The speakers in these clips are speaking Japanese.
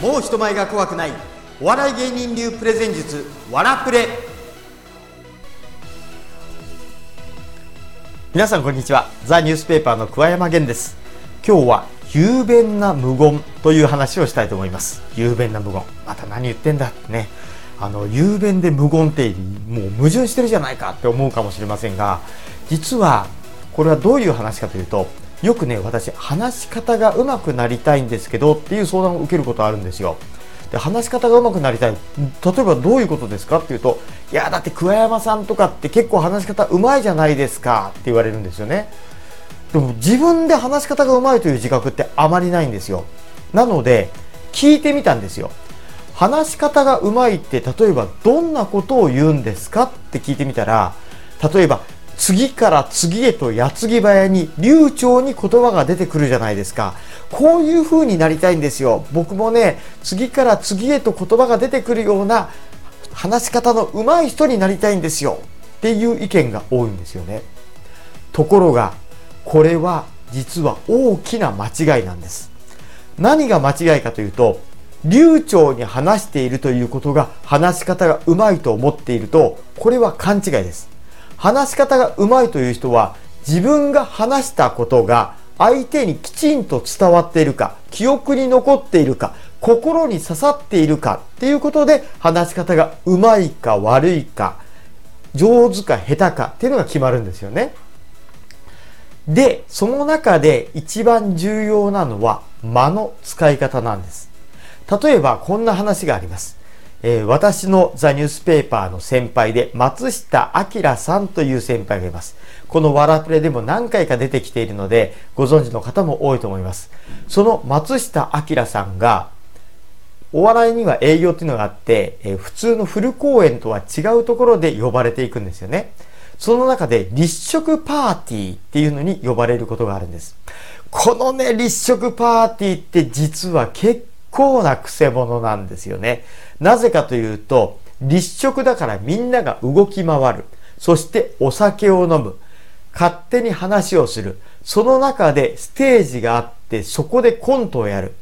もう人前が怖くない。お笑い芸人流プレゼン術わらプレ。皆さんこんにちは。ザニュースペーパーの桑山源です。今日は雄弁な無言という話をしたいと思います。雄弁な無言。また何言ってんだ。ってね。あの雄弁で無言ってもう矛盾してるじゃないかって思うかもしれませんが実はこれはどういう話かというとよくね私話し方が上手くなりたいんですけどっていう相談を受けることあるんですよ。で話し方が上手くなりたい。例えばどういうことですかっていうといやだって桑山さんとかって結構話し方上手いじゃないですかって言われるんですよね。でも自分で話し方が上手いという自覚ってあまりないんですよ。なので聞いてみたんですよ。話し方が上手いって例えばどんなことを言うんですかって聞いてみたら例えば次から次へと矢継ぎ早に流暢に言葉が出てくるじゃないですか。こういう風になりたいんですよ。僕もね、次から次へと言葉が出てくるような話し方の上手い人になりたいんですよ。っていう意見が多いんですよね。ところが、これは実は大きな間違いなんです。何が間違いかというと、流暢に話しているということが話し方がうまいと思っていると、これは勘違いです。話し方がうまいという人は自分が話したことが相手にきちんと伝わっているか、記憶に残っているか、心に刺さっているかっていうことで話し方がうまいか悪いか、上手か下手かっていうのが決まるんですよね。で、その中で一番重要なのは間の使い方なんです。例えばこんな話があります。えー、私のザ・ニュースペーパーの先輩で松下明さんという先輩がいます。このワラプレでも何回か出てきているのでご存知の方も多いと思います。その松下明さんがお笑いには営業っていうのがあって、えー、普通のフル公演とは違うところで呼ばれていくんですよね。その中で立食パーティーっていうのに呼ばれることがあるんです。このね、立食パーティーって実は結構な癖者なんですよね。なぜかというと、立食だからみんなが動き回る。そしてお酒を飲む。勝手に話をする。その中でステージがあって、そこでコントをやる。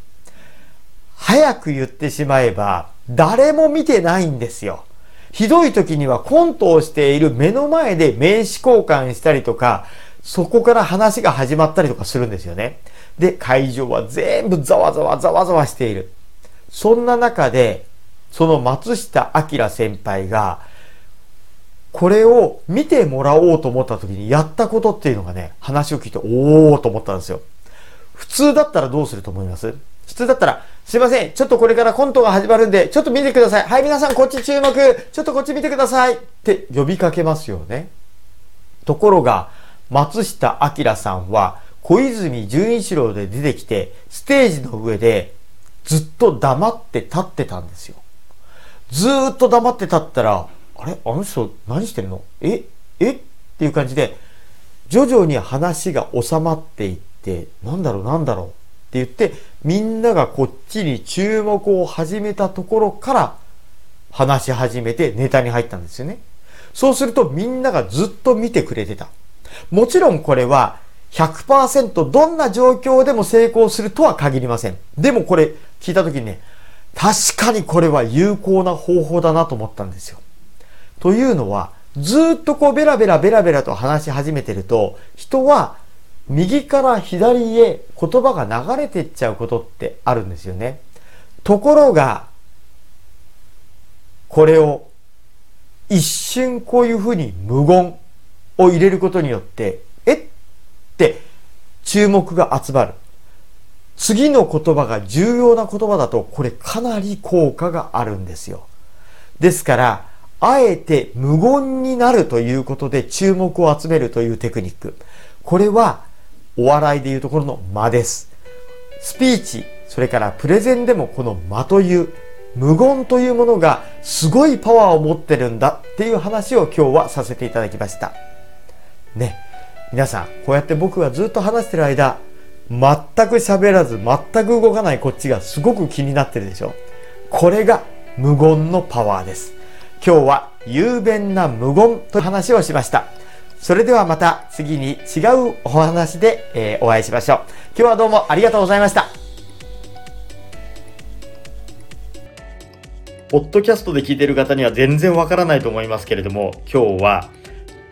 早く言ってしまえば、誰も見てないんですよ。ひどい時にはコントをしている目の前で名刺交換したりとか、そこから話が始まったりとかするんですよね。で、会場は全部ざわざわざわざわしている。そんな中で、その松下明先輩が、これを見てもらおうと思った時にやったことっていうのがね、話を聞いて、おーと思ったんですよ。普通だったらどうすると思います？普通だったら、すいません、ちょっとこれからコントが始まるんで、ちょっと見てください。はい、皆さんこっち注目。ちょっとこっち見てください。って呼びかけますよね。ところが、松下明さんは、小泉純一郎で出てきて、ステージの上でずっと黙って立ってたんですよ。ずーっと黙って立ったら、あれ？あの人何してるの？え？え？っていう感じで、徐々に話が収まっていって、なんだろう？なんだろう？って言って、みんながこっちに注目を始めたところから話し始めてネタに入ったんですよね。そうするとみんながずっと見てくれてた。もちろんこれは100%どんな状況でも成功するとは限りません。でもこれ聞いた時にね、確かにこれは有効な方法だなと思ったんですよ。というのは、ずっとこうベラベラベラベラと話し始めてると、人は右から左へ言葉が流れていっちゃうことってあるんですよね。ところが、これを一瞬こういうふうに無言を入れることによって、え？って注目が集まる。次の言葉が重要な言葉だと、これかなり効果があるんですよ。ですから、あえて無言になるということで注目を集めるというテクニック。これはお笑いでいうところの間です。スピーチ、それからプレゼンでもこの間という無言というものがすごいパワーを持ってるんだっていう話を今日はさせていただきました。ね。皆さん、こうやって僕がずっと話してる間、全く喋らず、全く動かないこっちがすごく気になってるでしょ。これが無言のパワーです。今日は雄弁な無言と話をしました。それではまた次に違うお話で、えー、お会いしましょう。今日はどうもありがとうございました。ポッドキャストで聞いてる方には全然わからないと思いますけれども、今日は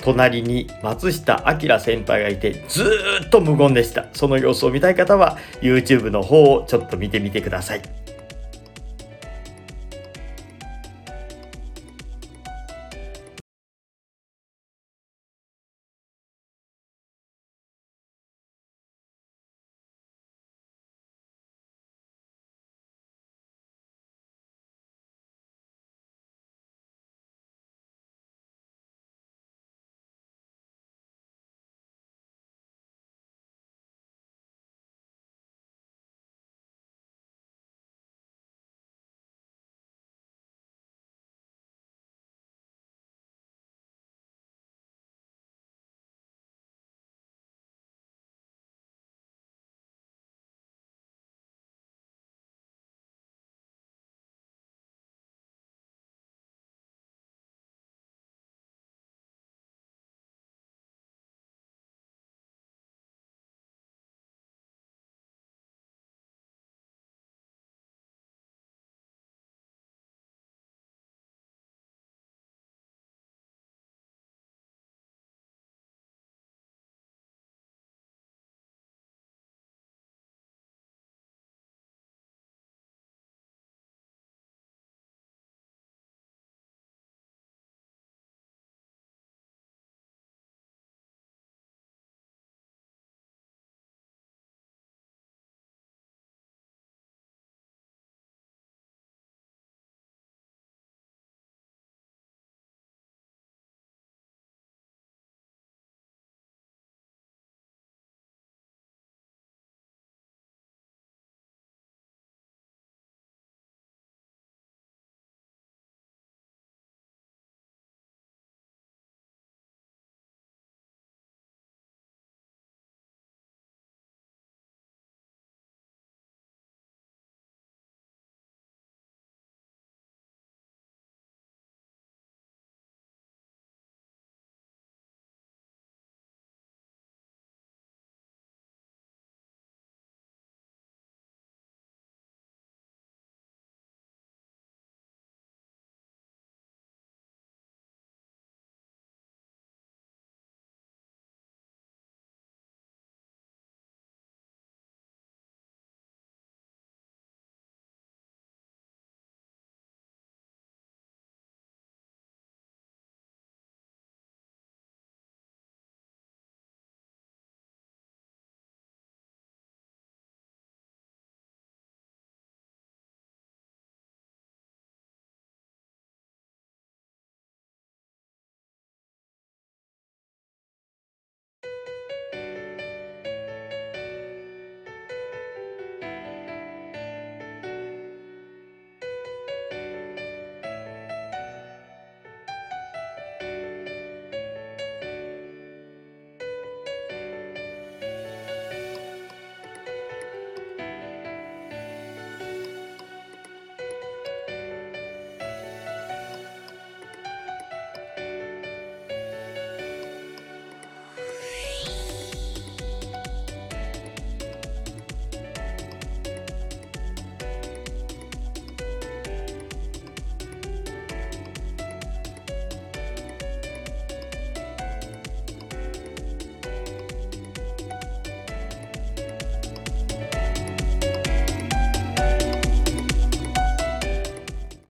隣に松下明先輩がいてずーっと無言でした。その様子を見たい方は YouTube の方をちょっと見てみてください。